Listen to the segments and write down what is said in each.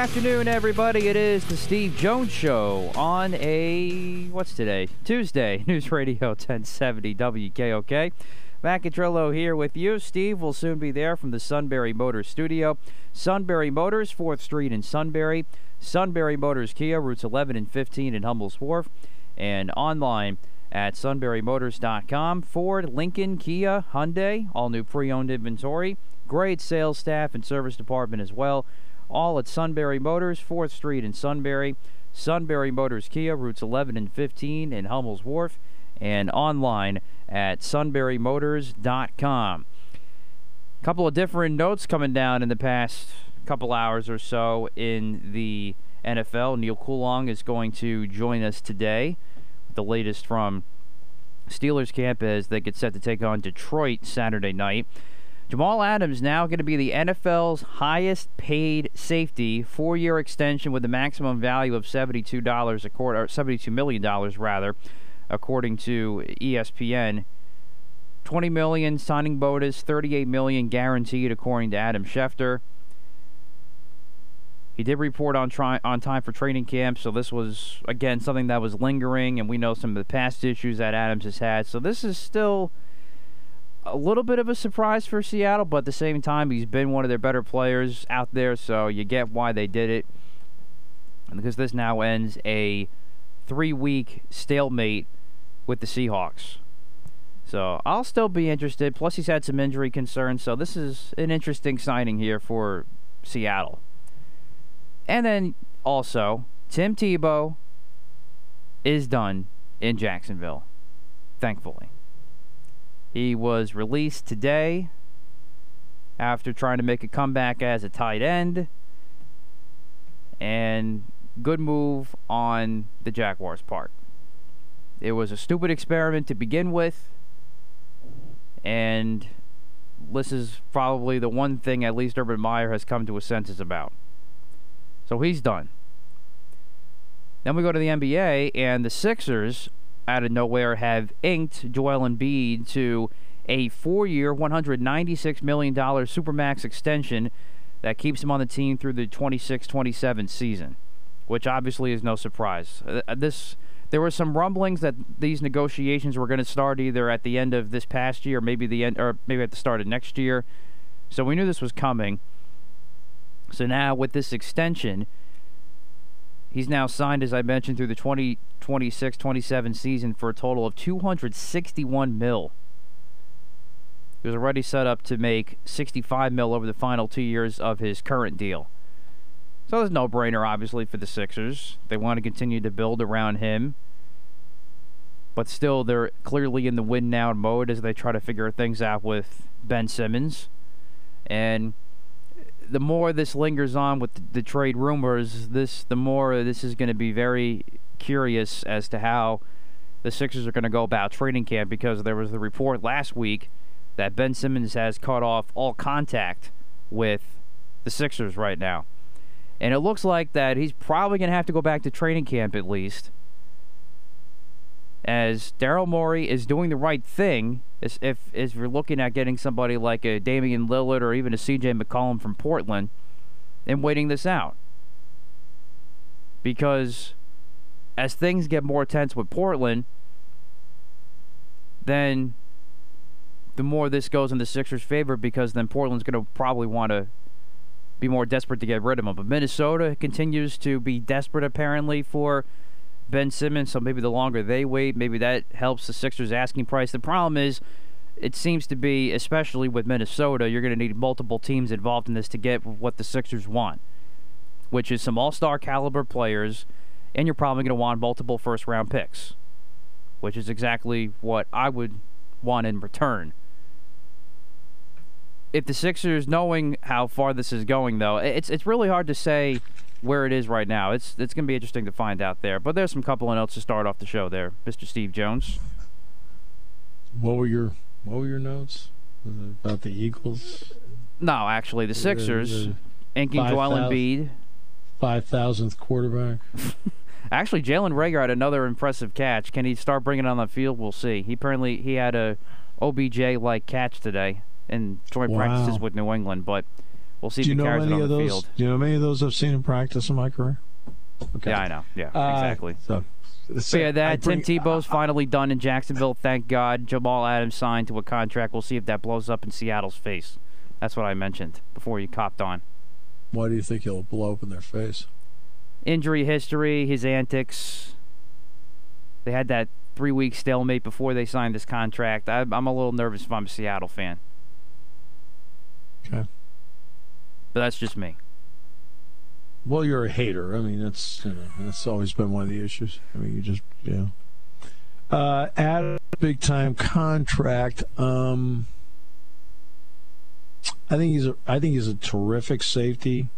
Afternoon, everybody. It is the Steve Jones Show on a what's today? Tuesday. News Radio 1070 WKOK. Macadrillo here with you. Steve will soon be there from the Sunbury Motors Studio. Sunbury Motors, 4th Street in Sunbury. Sunbury Motors Kia, routes 11 and 15 in Hummel's Wharf. And online at sunburymotors.com. Ford, Lincoln, Kia, Hyundai, all new pre owned inventory. Great sales staff and service department as well all at Sunbury Motors, 4th Street in Sunbury. Sunbury Motors Kia, routes 11 and 15 in Hummel's Wharf, and online at sunburymotors.com. A couple of different notes coming down in the past couple hours or so in the NFL. Neal Coolong is going to join us today. The latest from Steelers camp as they get set to take on Detroit Saturday night. Jamal Adams now going to be the NFL's highest paid safety, four-year extension with a maximum value of seventy-two dollars a quarter, or seventy-two million dollars rather, according to ESPN. Twenty million signing bonus, thirty-eight million guaranteed, according to Adam Schefter. He did report on on time for training camp, so this was again something that was lingering, and we know some of the past issues that Adams has had. So this is still a little bit of a surprise for Seattle, but at the same time, he's been one of their better players out there, so you get why they did it. Because this now ends a three week stalemate with the Seahawks. So I'll still be interested. Plus, he's had some injury concerns, so this is an interesting signing here for Seattle. And then also, Tim Tebow is done in Jacksonville, thankfully. He was released today after trying to make a comeback as a tight end. And good move on the Jaguars' part. It was a stupid experiment to begin with. And this is probably the one thing at least Urban Meyer has come to a senses about. So he's done. Then we go to the NBA, and the Sixers out of nowhere have inked Joel Embiid to a four-year, $196 million supermax extension that keeps him on the team through the 26-27 season, which obviously is no surprise. Uh, uh, this there were some rumblings that these negotiations were going to start either at the end of this past year, maybe the end, or maybe at the start of next year. So we knew this was coming. So now with this extension, He's now signed, as I mentioned, through the 2026 27 season for a total of 261 mil. He was already set up to make 65 mil over the final two years of his current deal. So there's no brainer, obviously, for the Sixers. They want to continue to build around him. But still, they're clearly in the win now mode as they try to figure things out with Ben Simmons. And the more this lingers on with the, the trade rumors, this the more this is going to be very curious as to how the Sixers are going to go about training camp because there was the report last week that Ben Simmons has cut off all contact with the Sixers right now. And it looks like that he's probably going to have to go back to training camp at least. As Daryl Morey is doing the right thing is if if you're looking at getting somebody like a Damian Lillard or even a CJ McCollum from Portland and waiting this out. Because as things get more tense with Portland, then the more this goes in the Sixers' favor because then Portland's going to probably want to be more desperate to get rid of him. But Minnesota continues to be desperate apparently for Ben Simmons, so maybe the longer they wait, maybe that helps the Sixers' asking price. The problem is, it seems to be, especially with Minnesota, you're going to need multiple teams involved in this to get what the Sixers want, which is some all star caliber players, and you're probably going to want multiple first round picks, which is exactly what I would want in return. If the Sixers, knowing how far this is going, though, it's it's really hard to say where it is right now. It's it's going to be interesting to find out there. But there's some couple of notes to start off the show there, Mr. Steve Jones. What were your What were your notes about the Eagles? No, actually, the Sixers inking Joel Embiid. Five thousandth quarterback. actually, Jalen Reagor had another impressive catch. Can he start bringing it on the field? We'll see. He apparently he had a OBJ like catch today in joint wow. practices with New England, but We'll see Do you know carries it on of those? field. Do you know many of those I've seen in practice in my career? Okay. Yeah, I know. Yeah, Uh, exactly. So, So yeah, that bring- Tim Tebow's finally done in Jacksonville. Thank God. Jamal Adams signed to a contract. We'll see if that blows up in Seattle's face. That's what I mentioned before you copped on. Why do you think he'll blow up in their face? Injury history, his antics. They had that three-week stalemate before they signed this contract. I, I'm a little nervous if I'm a Seattle fan, Okay. But that's just me. Well, you're a hater. I mean, that's you know, that's always been one of the issues. I mean, you just yeah. Uh, add a big time contract. Um, I think he's a, I think he's a terrific safety.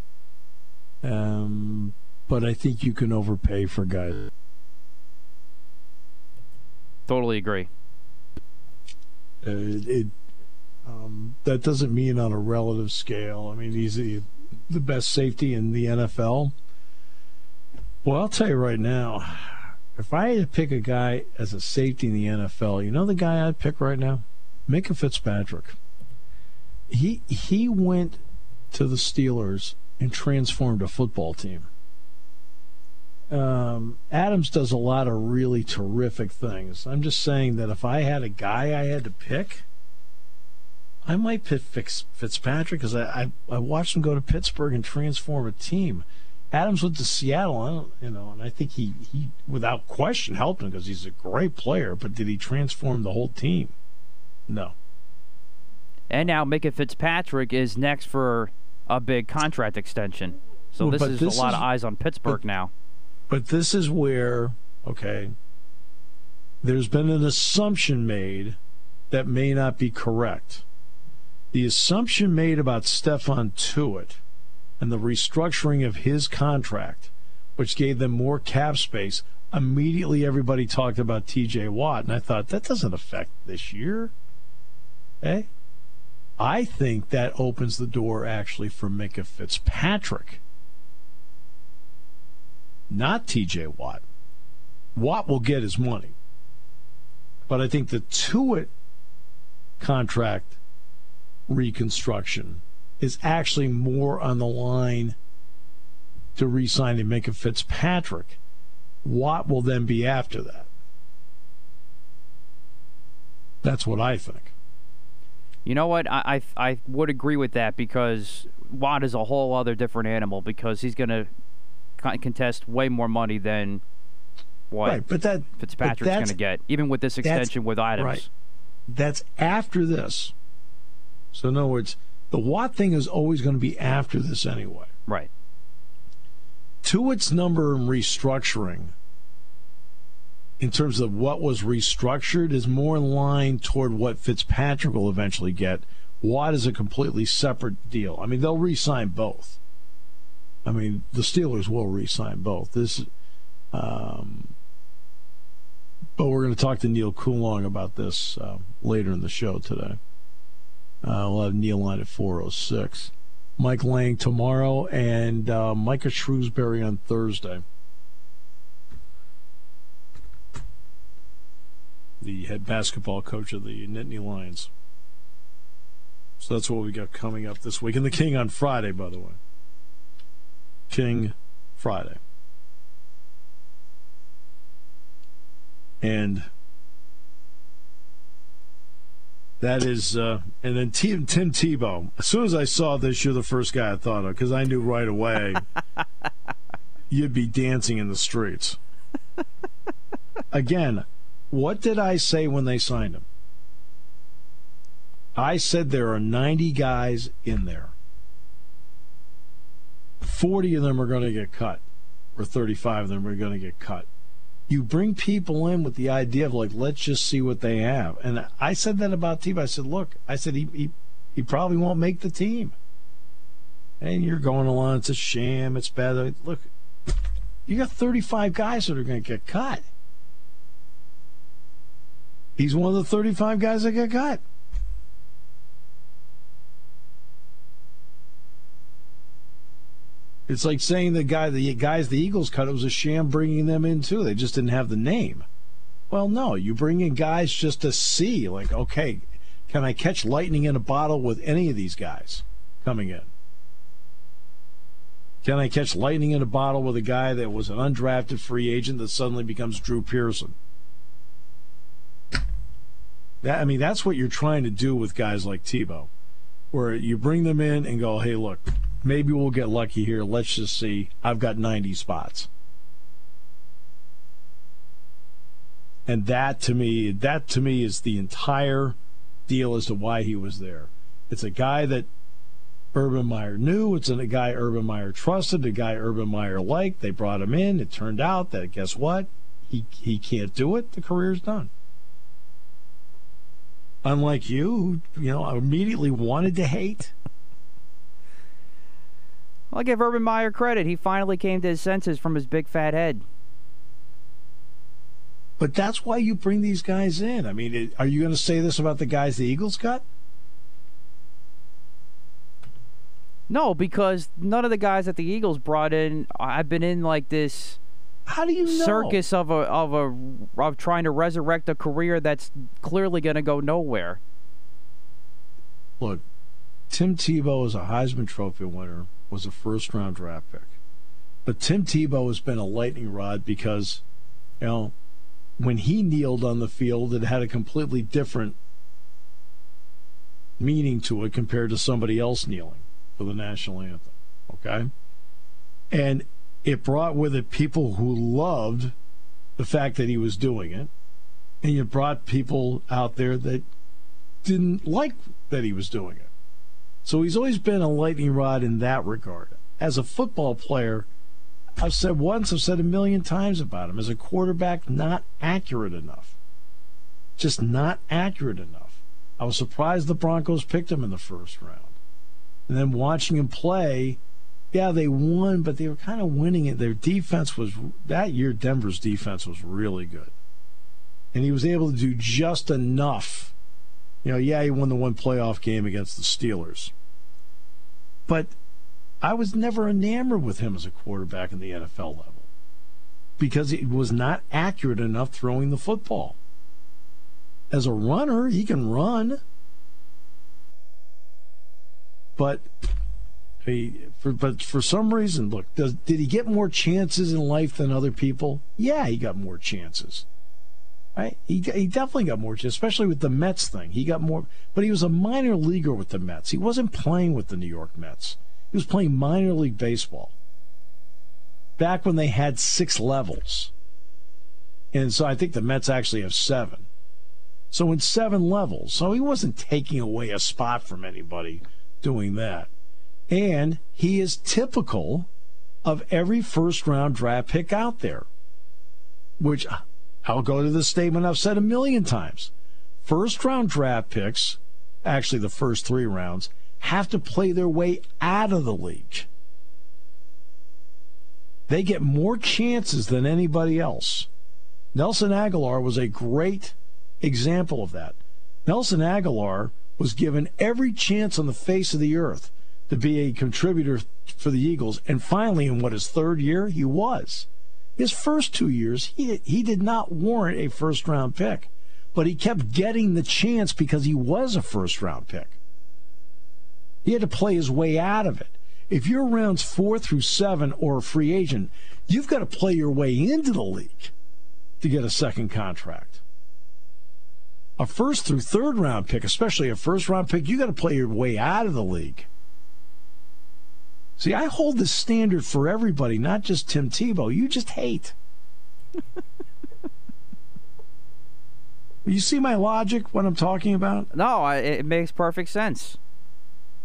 Um, but I think you can overpay for guys. Totally agree. Uh, it um, that doesn't mean on a relative scale. I mean, he's the, the best safety in the NFL. Well, I'll tell you right now, if I had to pick a guy as a safety in the NFL, you know the guy I'd pick right now, Minkah Fitzpatrick. He he went to the Steelers and transformed a football team. Um, Adams does a lot of really terrific things. I'm just saying that if I had a guy I had to pick, I might pick Fitz, Fitzpatrick because I, I I watched him go to Pittsburgh and transform a team. Adams went to Seattle, I don't, you know, and I think he, he without question helped him because he's a great player. But did he transform the whole team? No. And now Minkah Fitzpatrick is next for a big contract extension. So this but is this a lot is- of eyes on Pittsburgh now. But this is where, okay, there's been an assumption made that may not be correct. The assumption made about Stephon Tuitt and the restructuring of his contract, which gave them more cap space, immediately everybody talked about TJ Watt. And I thought, that doesn't affect this year. Eh? I think that opens the door actually for Minkah Fitzpatrick not TJ Watt. Watt will get his money. But I think the Tuitt contract reconstruction is actually more on the line to re sign and Minkah Fitzpatrick. Watt will then be after that. That's what I think. You know what? I, I I would agree with that because Watt is a whole other different animal because he's going to contest way more money than what Right, but that Fitzpatrick's going to get, even with this extension with items. right. that's after this. So in other words, the Watt thing is always going to be after this anyway. Right. to its number in restructuring in terms of what was restructured is more in line toward what Fitzpatrick will eventually get. Watt is a completely separate deal. I mean, they'll re-sign both. I mean, the Steelers will re-sign both. This, um, but we're going to talk to Neal Coolong about this uh, later in the show today. Uh, we'll have Neil on at 406. Mike Lang tomorrow, and uh, Micah Shrewsberry on Thursday. The head basketball coach of the Nittany Lions. So that's what we got coming up this week. And the King on Friday, by the way. King Friday. And That is, uh, and then Tim, Tim Tebow. As soon as I saw this, you're the first guy I thought of because I knew right away you'd be dancing in the streets. Again, what did I say when they signed him? I said there are 90 guys in there. 40 of them are going to get cut, or 35 of them are going to get cut you bring people in with the idea of like, let's just see what they have. And I said that about Tebow. I said, look, I said he he, he probably won't make the team. And you're going along, it's a sham, it's bad. Look, you got 35 guys that are going to get cut. He's one of the 35 guys that get cut. It's like saying the guy, the guys the Eagles cut, it was a sham bringing them in too. They just didn't have the name. Well, no, you bring in guys just to see, like, okay, can I catch lightning in a bottle with any of these guys coming in? Can I catch lightning in a bottle with a guy that was an undrafted free agent that suddenly becomes Drew Pearson? That, I mean, that's what you're trying to do with guys like Tebow, where you bring them in and go, hey, look, maybe we'll get lucky here. Let's just see. I've got 90 spots. And that to me, that to me is the entire deal as to why he was there. It's a guy that Urban Meyer knew. It's a guy Urban Meyer trusted, a guy Urban Meyer liked. They brought him in. It turned out that guess what? He he can't do it. The career's done. Unlike you, who you know immediately wanted to hate. I'll give Urban Meyer credit. He finally came to his senses from his big fat head. But that's why you bring these guys in. I mean, are you going to say this about the guys the Eagles cut? No, because none of the guys that the Eagles brought in. I've been in like this. How do you know? circus of a of a of trying to resurrect a career that's clearly going to go nowhere. Look, Tim Tebow is a Heisman Trophy winner was a first round draft pick. But Tim Tebow has been a lightning rod because, you know, when he kneeled on the field, it had a completely different meaning to it compared to somebody else kneeling for the national anthem. Okay? And it brought with it people who loved the fact that he was doing it. And you brought people out there that didn't like that he was doing it. So he's always been a lightning rod in that regard. As a football player, I've said once, I've said a million times about him. As a quarterback, not accurate enough. Just not accurate enough. I was surprised the Broncos picked him in the first round. And then watching him play, yeah, they won, but they were kind of winning it. Their defense was, that year, Denver's defense was really good. And he was able to do just enough you know, yeah, he won the one playoff game against the Steelers. But I was never enamored with him as a quarterback in the NFL level because he was not accurate enough throwing the football. As a runner, he can run. But he, for, but for some reason, look, does, did he get more chances in life than other people? Yeah, he got more chances. Right? He, he definitely got more, especially with the Mets thing. He got more, but he was a minor leaguer with the Mets. He wasn't playing with the New York Mets. He was playing minor league baseball. Back when they had six levels. And so I think the Mets actually have seven. So in seven levels. So he wasn't taking away a spot from anybody doing that. And he is typical of every first round draft pick out there, which I'll go to the statement I've said a million times. First round draft picks, actually the first three rounds, have to play their way out of the league. They get more chances than anybody else. Nelson Agholor was a great example of that. Nelson Agholor was given every chance on the face of the earth to be a contributor for the Eagles, and finally, in what his third year, he was. His first two years, he, he did not warrant a first round pick, but he kept getting the chance because he was a first round pick. He had to play his way out of it. If you're rounds four through seven or a free agent, you've got to play your way into the league to get a second contract. a first through third round pick, especially a first round pick, you got to play your way out of the league. See, I hold the standard for everybody, not just Tim Tebow. You just hate. you see my logic, what I'm talking about? No, I, it makes perfect sense.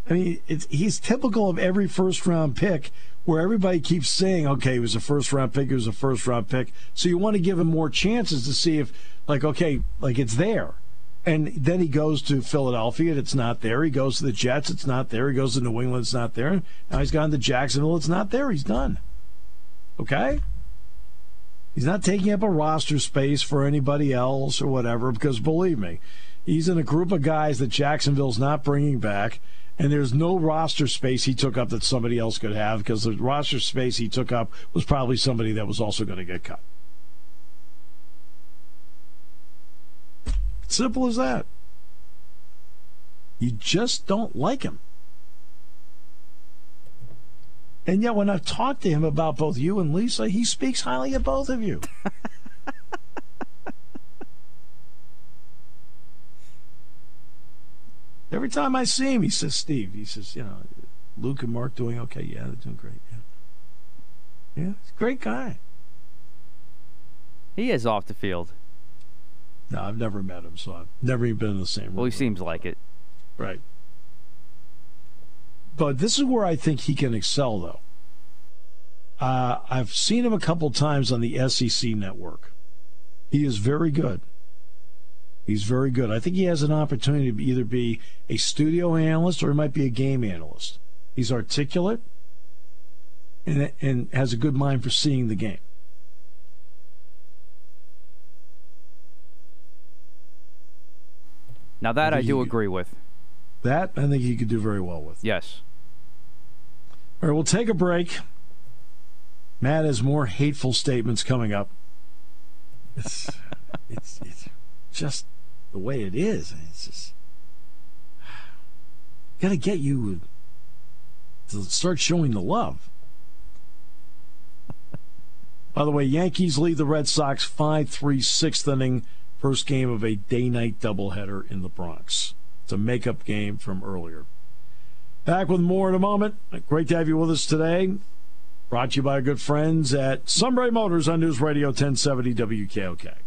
I mean, he's typical of every first round pick where everybody keeps saying, okay, he was a first round pick, he was a first round pick. So you want to give him more chances to see if, like, okay, like it's there. And then he goes to Philadelphia, and it's not there. He goes to the Jets, it's not there. He goes to New England, it's not there. Now he's gone to Jacksonville, it's not there. He's done. Okay? He's not taking up a roster space for anybody else or whatever, because believe me, he's in a group of guys that Jacksonville's not bringing back and there's no roster space he took up that somebody else could have because the roster space he took up was probably somebody that was also going to get cut. Simple as that. You just don't like him. And yet, when I've talked to him about both you and Lisa, he speaks highly of both of you. Every time I see him, he says, Steve, he says, you know, Luke and Mark doing okay? Yeah, they're doing great. Yeah. Yeah, he's a great guy. He is off the field. No, I've never met him, so I've never even been in the same room. Well, he seems like it. Right. But this is where I think he can excel, though. Uh, I've seen him a couple times on the SEC network. He is very good. He's very good. I think he has an opportunity to either be a studio analyst or he might be a game analyst. He's articulate and, and has a good mind for seeing the game. Now that I, I do agree with. That I think he could do very well with. Yes. All right, we'll take a break. Matt has more hateful statements coming up. It's, it's, it's just the way it is. It's just got to get you to start showing the love. By the way, Yankees lead the Red Sox 5 3 sixth inning, first game of a day night doubleheader in the Bronx. It's a makeup game from earlier. Back with more in a moment. Great to have you with us today. Brought to you by our good friends at Sunbury Motors on News Radio 1070 WKOK.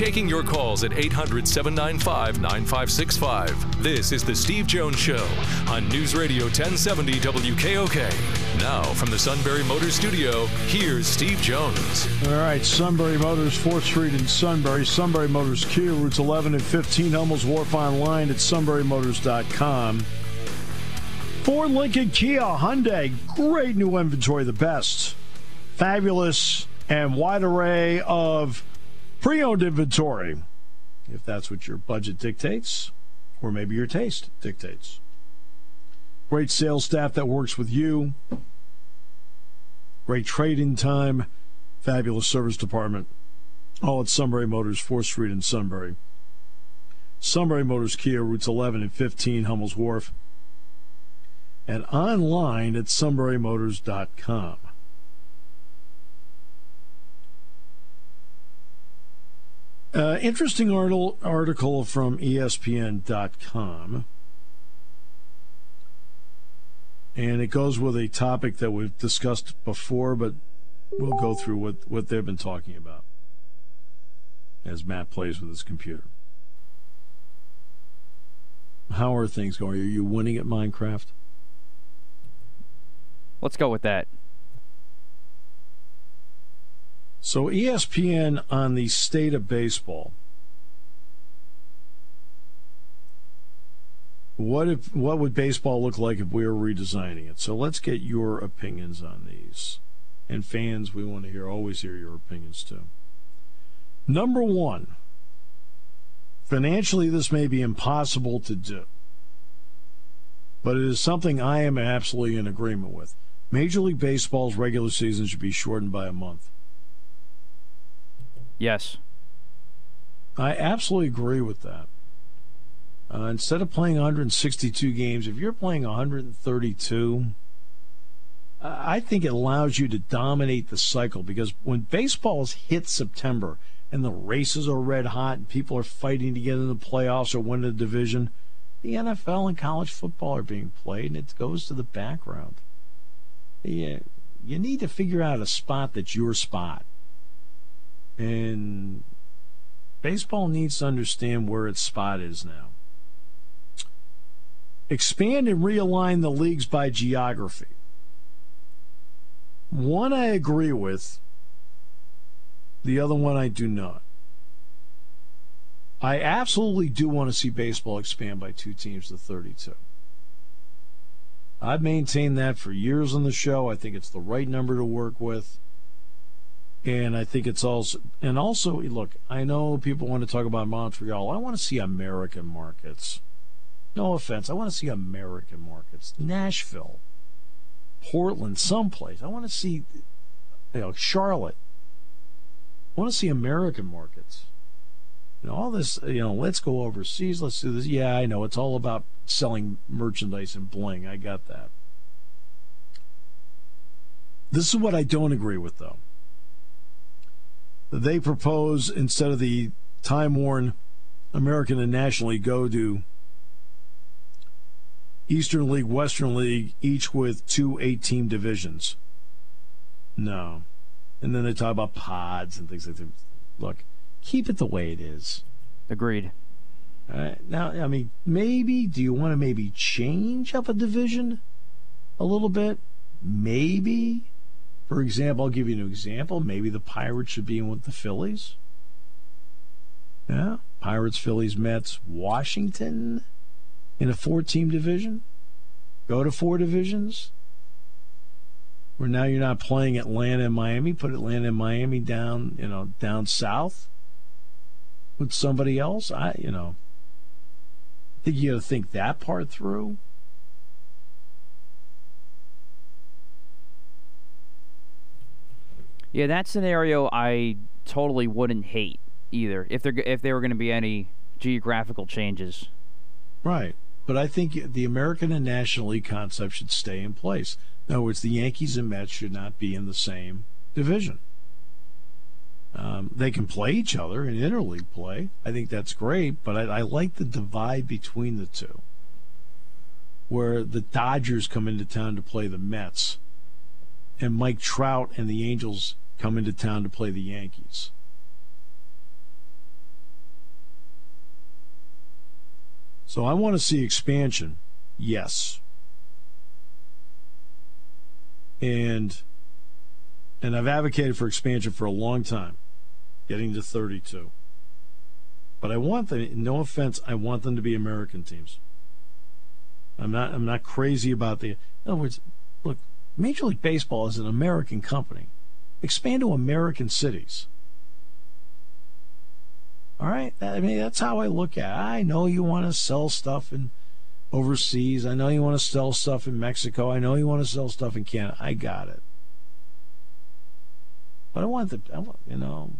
Taking your calls at 800 795 9565. This is The Steve Jones Show on News Radio 1070 WKOK. Now, from the Sunbury Motors Studio, here's Steve Jones. All right, Sunbury Motors, 4th Street in Sunbury. Sunbury Motors Kia, routes 11 and 15, Hummels Wharf online at sunburymotors.com. Ford Lincoln Kia Hyundai, great new inventory, the best. Fabulous and wide array of Pre owned inventory, if that's what your budget dictates, or maybe your taste dictates. Great sales staff that works with you. Great trading time. Fabulous service department. All at Sunbury Motors, 4th Street in Sunbury. Sunbury Motors Kia, routes 11 and 15, Hummel's Wharf. And online at sunburymotors.com. Uh, interesting article from ESPN.com. And it goes with a topic that we've discussed before, but we'll go through what, what they've been talking about as Matt plays with his computer. how are things going? Are you winning at Minecraft? Let's go with that. So ESPN on the state of baseball. What if what would baseball look like if we were redesigning it? So let's get your opinions on these. And fans, we want to hear always hear your opinions too. Number 1. Financially this may be impossible to do. But it is something I am absolutely in agreement with. Major League Baseball's regular season should be shortened by a month. Yes. I absolutely agree with that. Uh, instead of playing 162 games, if you're playing 132, I think it allows you to dominate the cycle because when baseballs hit September and the races are red hot and people are fighting to get in the playoffs or win the division, the NFL and college football are being played and it goes to the background. Yeah, you need to figure out a spot that's your spot. And baseball needs to understand where its spot is now. Expand and realign the leagues by geography. One I agree with, the other one I do not. I absolutely do want to see baseball expand by two teams to 32. I've maintained that for years on the show. I think it's the right number to work with. And I think it's also, and also, look, I know people want to talk about Montreal. I want to see American markets. No offense. I want to see American markets. Nashville, Portland, someplace. I want to see, you know, Charlotte. I want to see American markets. You know, all this, you know, let's go overseas. Let's do this. Yeah, I know. It's all about selling merchandise and bling. I got that. This is what I don't agree with, though they propose instead of the time worn American and National League go to Eastern League, Western League, each with two eight team divisions. No. And then they talk about pods and things like that. Look, keep it the way it is. Agreed. Uh, now, I mean, maybe, do you want to maybe change up a division a little bit? Maybe. For example, I'll give you an example. Maybe the Pirates should be in with the Phillies. Yeah, Pirates, Phillies, Mets, Washington in a four-team division. Go to four divisions. Where now you're not playing Atlanta and Miami. Put Atlanta and Miami down, you know, down south with somebody else. I, you know, I think you got to think that part through. Yeah, that scenario I totally wouldn't hate either. If there if there were going to be any geographical changes. Right. But I think the American and National League concept should stay in place. In other words, the Yankees and Mets should not be in the same division. Um, they can play each other in interleague play. I think that's great, but I, I like the divide between the two, where the Dodgers come into town to play the Mets, and Mike Trout and the Angels come into town to play the Yankees. So I want to see expansion, yes. And and I've advocated for expansion for a long time, getting to 32. But I want them, no offense, I want them to be American teams. I'm not I'm not crazy about the in other words, look, Major League Baseball is an American company. Expand to American cities. All right, I mean that's how I look at. it. I know you want to sell stuff in overseas. I know you want to sell stuff in Mexico. I know you want to sell stuff in Canada. I got it. But I want the, I want, you know,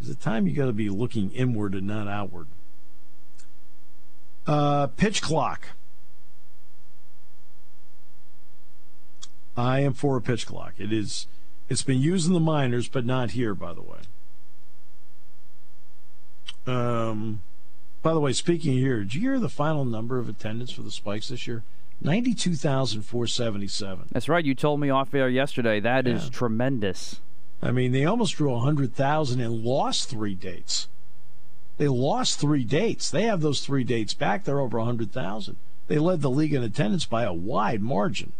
there's a time you got to be looking inward and not outward. Uh, pitch clock. I am for a pitch clock. It is. It's been used in the minors, but not here, by the way. Um, by the way, speaking here, did you hear the final number of attendance for the Spikes this year? Ninety-two thousand four seventy-seven. That's right. You told me off air yesterday. That is Yeah. tremendous. I mean, they almost drew hundred thousand and lost three dates. They lost three dates. They have those three dates back. They're over 100,000. They led the league in attendance by a wide margin.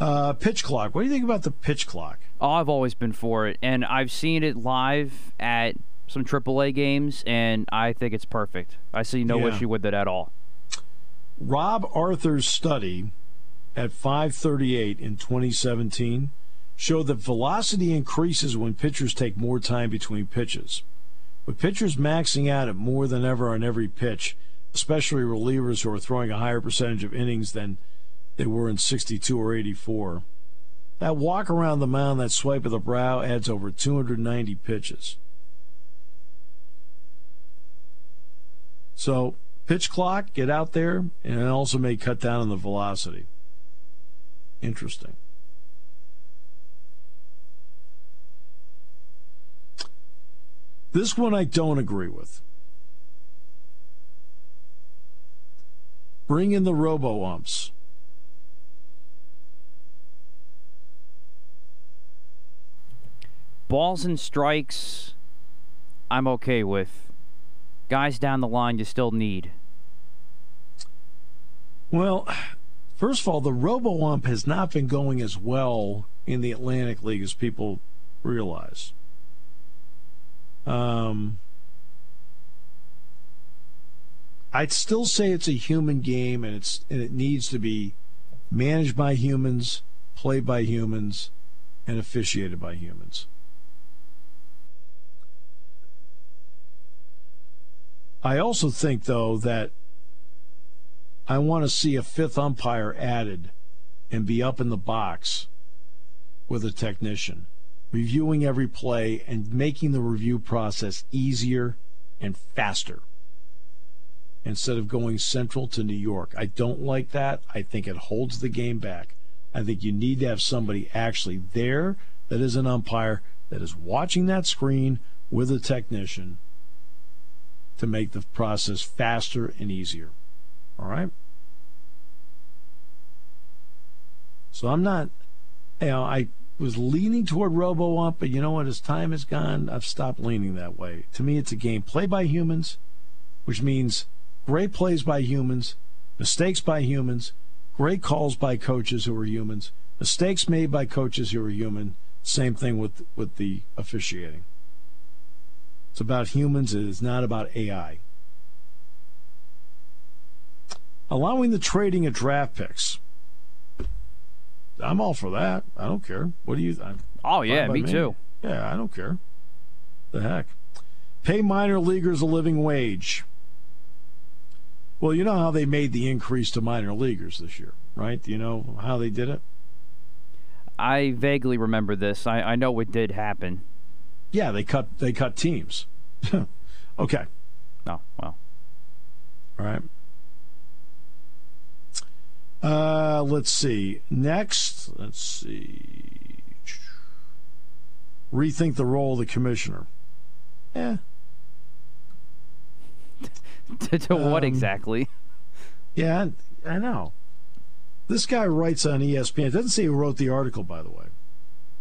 Uh, pitch clock. What do you think about the pitch clock? Oh, I've always been for it, and I've seen it live at some AAA games, and I think it's perfect. I see no Yeah. issue with it at all. Rob Arthur's study at 538 in 2017 showed that velocity increases when pitchers take more time between pitches. With pitchers maxing out at more than ever on every pitch, especially relievers who are throwing a higher percentage of innings than they were in 62 or 84, that walk around the mound, that swipe of the brow adds over 290 pitches. So, pitch clock, get out there, and it also may cut down on the velocity. Interesting. This one I don't agree with. Bring in the robo umps. Balls and strikes, I'm okay with. Guys down the line, you still need. Well, first of all, the robo ump has not been going as well in the Atlantic League as people realize. Um, I'd still say it's a human game, and it's and it needs to be managed by humans, played by humans, and officiated by humans. I also think, though, that I want to see a fifth umpire added and be up in the box with a technician, reviewing every play and making the review process easier and faster instead of going central to New York. I don't like that. I think it holds the game back. I think you need to have somebody actually there that is an umpire that is watching that screen with a technician to make the process faster and easier. All right? So I'm not, you know, I was leaning toward robo ump, but you know what? As time has gone, I've stopped leaning that way. To me, it's a game played by humans, which means great plays by humans, mistakes by humans, great calls by coaches who are humans, mistakes made by coaches who are human. Same thing with with the officiating. It's about humans. It is not about AI. Allowing the trading of draft picks. I'm all for that. I don't care. What do you? I, Oh yeah, by me too. yeah, I don't care. The heck. Pay minor leaguers a living wage. Well, you know how they made the increase to minor leaguers this year, right? Do you know how they did it? I vaguely remember this. I, I know it did happen. Yeah, they cut they cut teams. okay. Oh well. All right. Uh, let's see. Next, let's see. Rethink the role of the commissioner. Yeah. to to what Um, exactly? Yeah, I I know. This guy writes on ESPN. It doesn't say who wrote the article, by the way.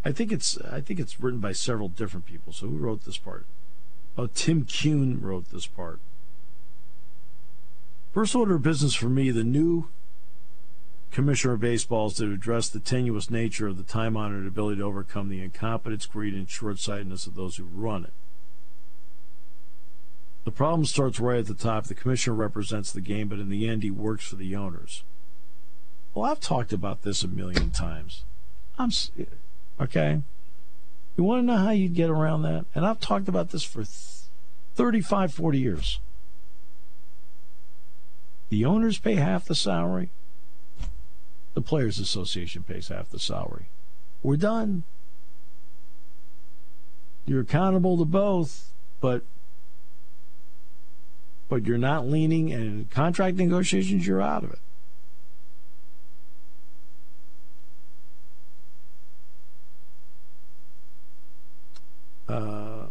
I think it's I think it's written by several different people. So who wrote this part? Oh, Tim Kuhn wrote this part. First order of business for me, the new commissioner of baseball is to address the tenuous nature of the time-honored ability to overcome the incompetence, greed, and short-sightedness of those who run it. The problem starts right at the top. The commissioner represents the game, but in the end, he works for the owners. Well, I've talked about this a million times. I'm okay. You want to know how you'd get around that? And I've talked about this for th- 35, 40 years. The owners pay half the salary. The Players Association pays half the salary. We're done. You're accountable to both, but but you're not leaning and in contract negotiations you're out of it. Uh,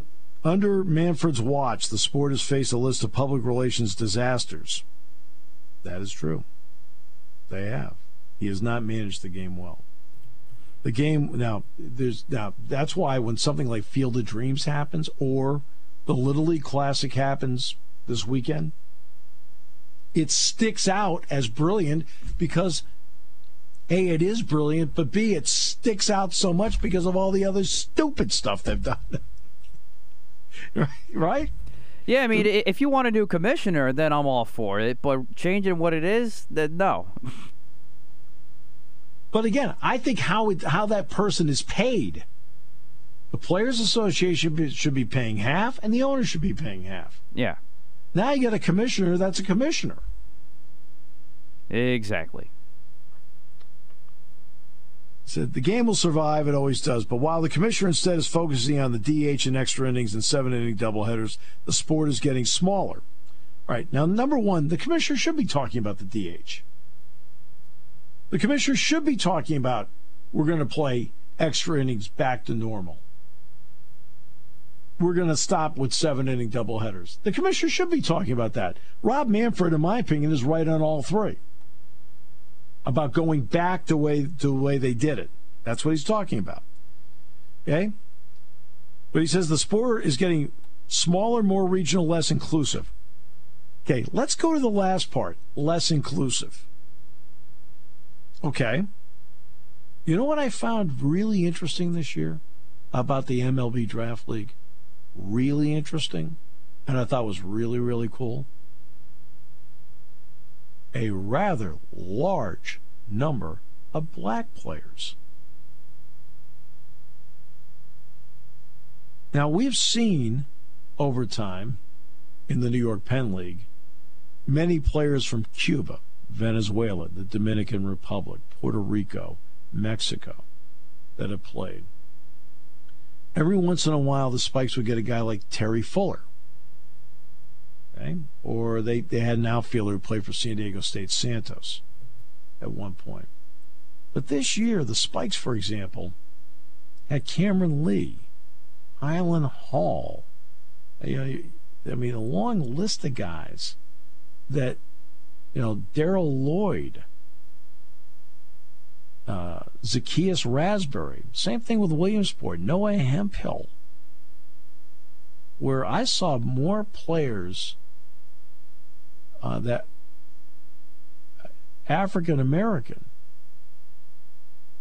under Manfred's watch, the sport has faced a list of public relations disasters. That is true. They have. He has not managed the game well. The game now there's now that's why when something like Field of Dreams happens or the Little League Classic happens this weekend, it sticks out as brilliant because A, it is brilliant, but B, it sticks out so much because of all the other stupid stuff they've done. right? Yeah, I mean, if you want a new commissioner, then I'm all for it. But changing what it is, then no. But again, I think how it, how that person is paid. The Players Association should be paying half, and the owner should be paying half. Yeah. Now you get a commissioner that's a commissioner. Exactly. Said the game will survive, it always does. But while the commissioner instead is focusing on the DH and extra innings and seven inning doubleheaders, the sport is getting smaller. All right. Now, number one, the commissioner should be talking about the DH. The commissioner should be talking about we're going to play extra innings back to normal. We're going to stop with seven inning doubleheaders. The commissioner should be talking about that. Rob Manfred, in my opinion, is right on all three about going back to way the way they did it. That's what he's talking about. Okay? But he says the sport is getting smaller, more regional, less inclusive. Okay, let's go to the last part less inclusive. Okay. You know what I found really interesting this year about the MLB Draft League? Really interesting, and I thought was really, really cool a rather large number of black players. Now, we've seen over time in the New York Penn League many players from Cuba, Venezuela, the Dominican Republic, Puerto Rico, Mexico that have played. Every once in a while, the Spikes would get a guy like Terry Fuller Okay? Or they, they had an outfielder who played for San Diego State Santos at one point. But this year, the Spikes, for example, had Cameron Lee, Highland Hall. I mean, a long list of guys that, you know, Daryl Lloyd, uh, Zacchaeus Raspberry. Same thing with Williamsport, Noah Hemphill, where I saw more players uh, that African American,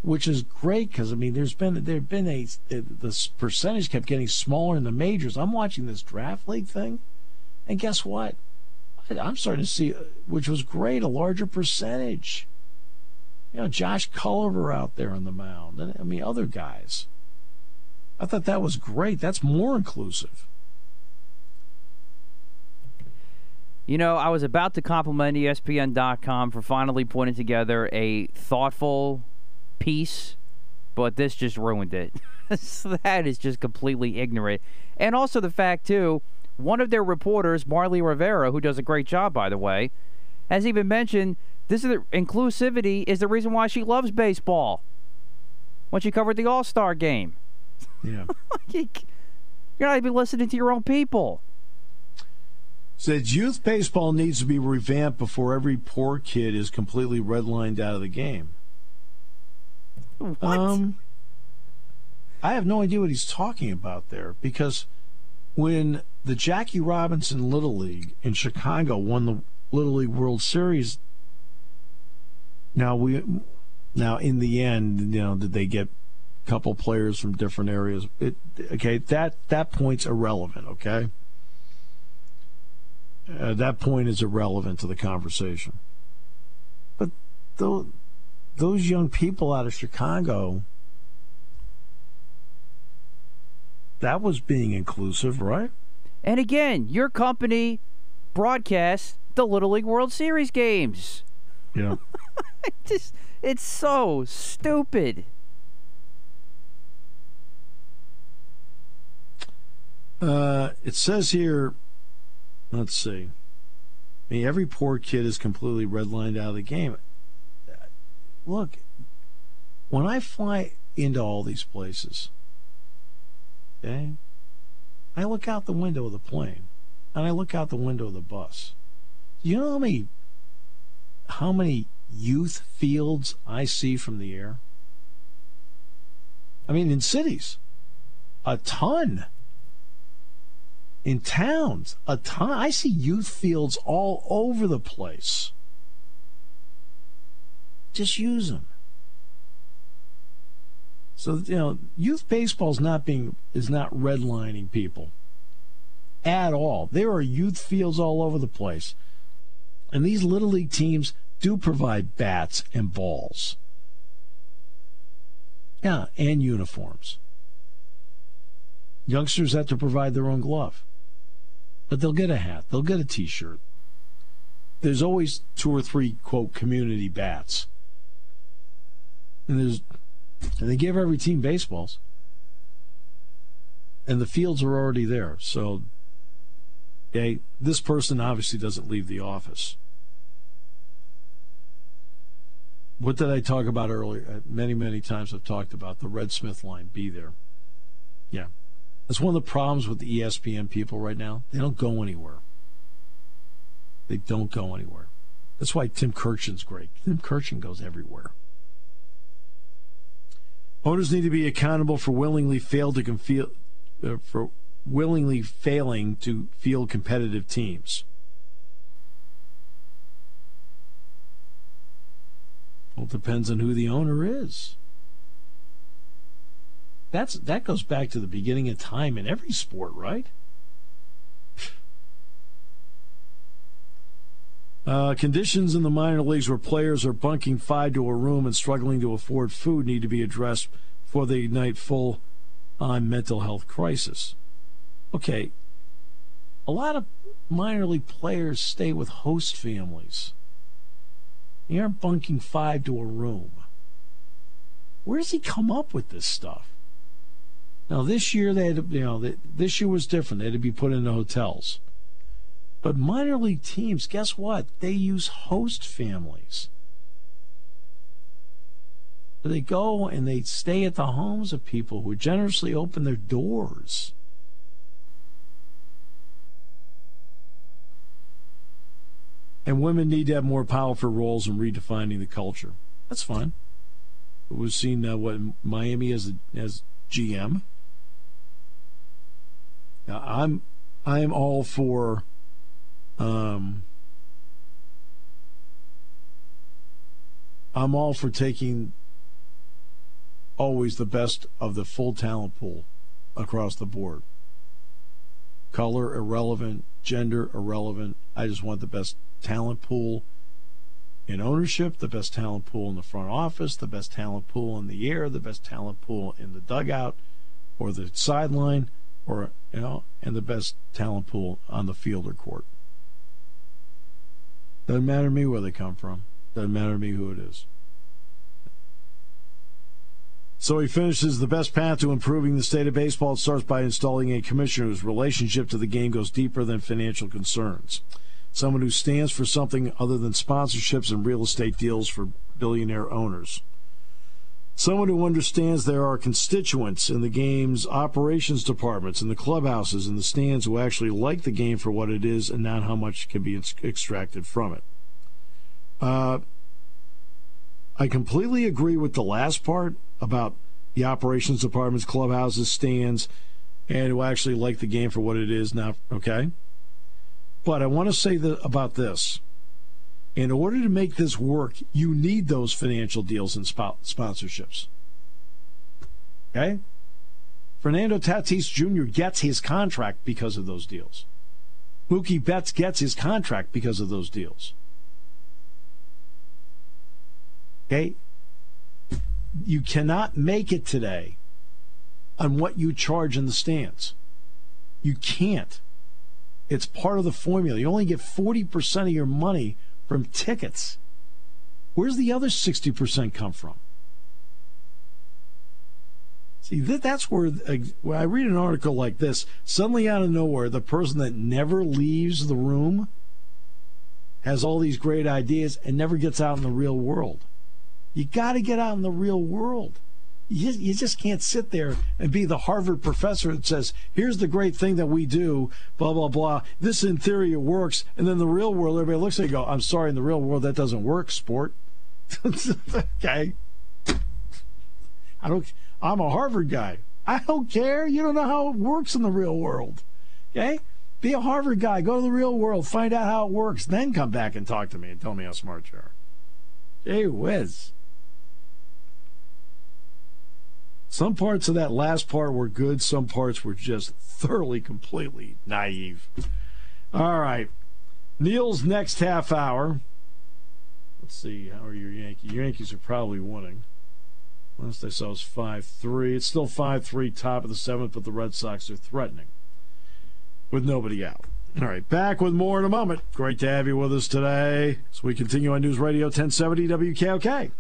which is great because I mean, there's been there's been a the percentage kept getting smaller in the majors. I'm watching this draft league thing, and guess what? I'm starting to see, which was great, a larger percentage. You know, Josh Culliver out there on the mound, and I mean other guys. I thought that was great. That's more inclusive. You know, I was about to compliment ESPN.com for finally putting together a thoughtful piece, but this just ruined it. that is just completely ignorant. And also the fact, too, one of their reporters, Marly Rivera, who does a great job, by the way, has even mentioned this is the, inclusivity is the reason why she loves baseball. When she covered the All Star game. Yeah. You're not even listening to your own people. Says youth baseball needs to be revamped before every poor kid is completely redlined out of the game. What? Um, I have no idea what he's talking about there because when the Jackie Robinson Little League in Chicago won the Little League World Series, now we now in the end, you know, did they get a couple players from different areas? It okay, that that point's irrelevant, okay? At that point is irrelevant to the conversation. But those, those young people out of Chicago, that was being inclusive, right? And again, your company broadcasts the Little League World Series games. Yeah. just it's so stupid. Uh, it says here Let's see. I mean, every poor kid is completely redlined out of the game. Look, when I fly into all these places, okay, I look out the window of the plane and I look out the window of the bus. You know how many how many youth fields I see from the air? I mean, in cities, a ton in towns. A ton. I see youth fields all over the place. Just use them. So you know, youth baseball is not being is not redlining people at all. There are youth fields all over the place, and these little league teams do provide bats and balls. Yeah, and uniforms. Youngsters have to provide their own glove, but they'll get a hat, they'll get a T-shirt. There's always two or three quote community bats, and there's and they give every team baseballs. And the fields are already there. So, okay, this person obviously doesn't leave the office. What did I talk about earlier? Uh, many, many times I've talked about the Red Smith line. Be there. Yeah. That's one of the problems with the ESPN people right now. They don't go anywhere. They don't go anywhere. That's why Tim Kurkjian's great. Tim Kurkjian goes everywhere. Owners need to be accountable for willingly fail to confeel, uh, for willingly failing to field competitive teams. Well, it depends on who the owner is. That's that goes back to the beginning of time in every sport, right? Uh, conditions in the minor leagues where players are bunking five to a room and struggling to afford food need to be addressed before they ignite full on mental health crisis. Okay, a lot of minor league players stay with host families. They aren't bunking five to a room. Where does he come up with this stuff? Now this year they had, you know, this year was different. They had to be put into hotels. But minor league teams, guess what? They use host families. They go and they stay at the homes of people who generously open their doors. And women need to have more powerful roles in redefining the culture. That's fine. We've seen uh, what Miami as a, as GM. Now, I'm I'm all for um, I'm all for taking always the best of the full talent pool across the board. Color irrelevant, gender irrelevant. I just want the best talent pool in ownership, the best talent pool in the front office, the best talent pool in the air, the best talent pool in the dugout or the sideline, or you know, and the best talent pool on the field or court. Doesn't matter to me where they come from. Doesn't matter to me who it is. So he finishes the best path to improving the state of baseball starts by installing a commissioner whose relationship to the game goes deeper than financial concerns. Someone who stands for something other than sponsorships and real estate deals for billionaire owners. Someone who understands there are constituents in the game's operations departments, in the clubhouses, in the stands who actually like the game for what it is and not how much can be extracted from it. Uh, I completely agree with the last part about the operations departments, clubhouses, stands, and who actually like the game for what it is now. Okay, but I want to say about this. In order to make this work, you need those financial deals and sponsorships. Okay? Fernando Tatis Jr. gets his contract because of those deals. Mookie Betts gets his contract because of those deals. Okay? You cannot make it today on what you charge in the stands. You can't. It's part of the formula. You only get 40% of your money from tickets. Where's the other 60% come from? See, that, that's where, uh, when I read an article like this, suddenly out of nowhere, the person that never leaves the room has all these great ideas and never gets out in the real world. You got to get out in the real world. You, you just can't sit there and be the Harvard professor that says, here's the great thing that we do, blah, blah, blah. This in theory it works. And then the real world, everybody looks at you go, I'm sorry, in the real world that doesn't work, sport. okay. I don't, I'm a Harvard guy. I don't care. You don't know how it works in the real world. Okay? Be a Harvard guy. Go to the real world. Find out how it works. Then come back and talk to me and tell me how smart you are. Hey, whiz. Some parts of that last part were good. Some parts were just thoroughly, completely naive. All right. Neil's next half hour. Let's see. How are your Yankees? Your Yankees are probably winning. Last I saw was 5 3. It's still 5 3, top of the seventh, but the Red Sox are threatening with nobody out. All right, back with more in a moment. Great to have you with us today as we continue on News Radio 1070 WKOK.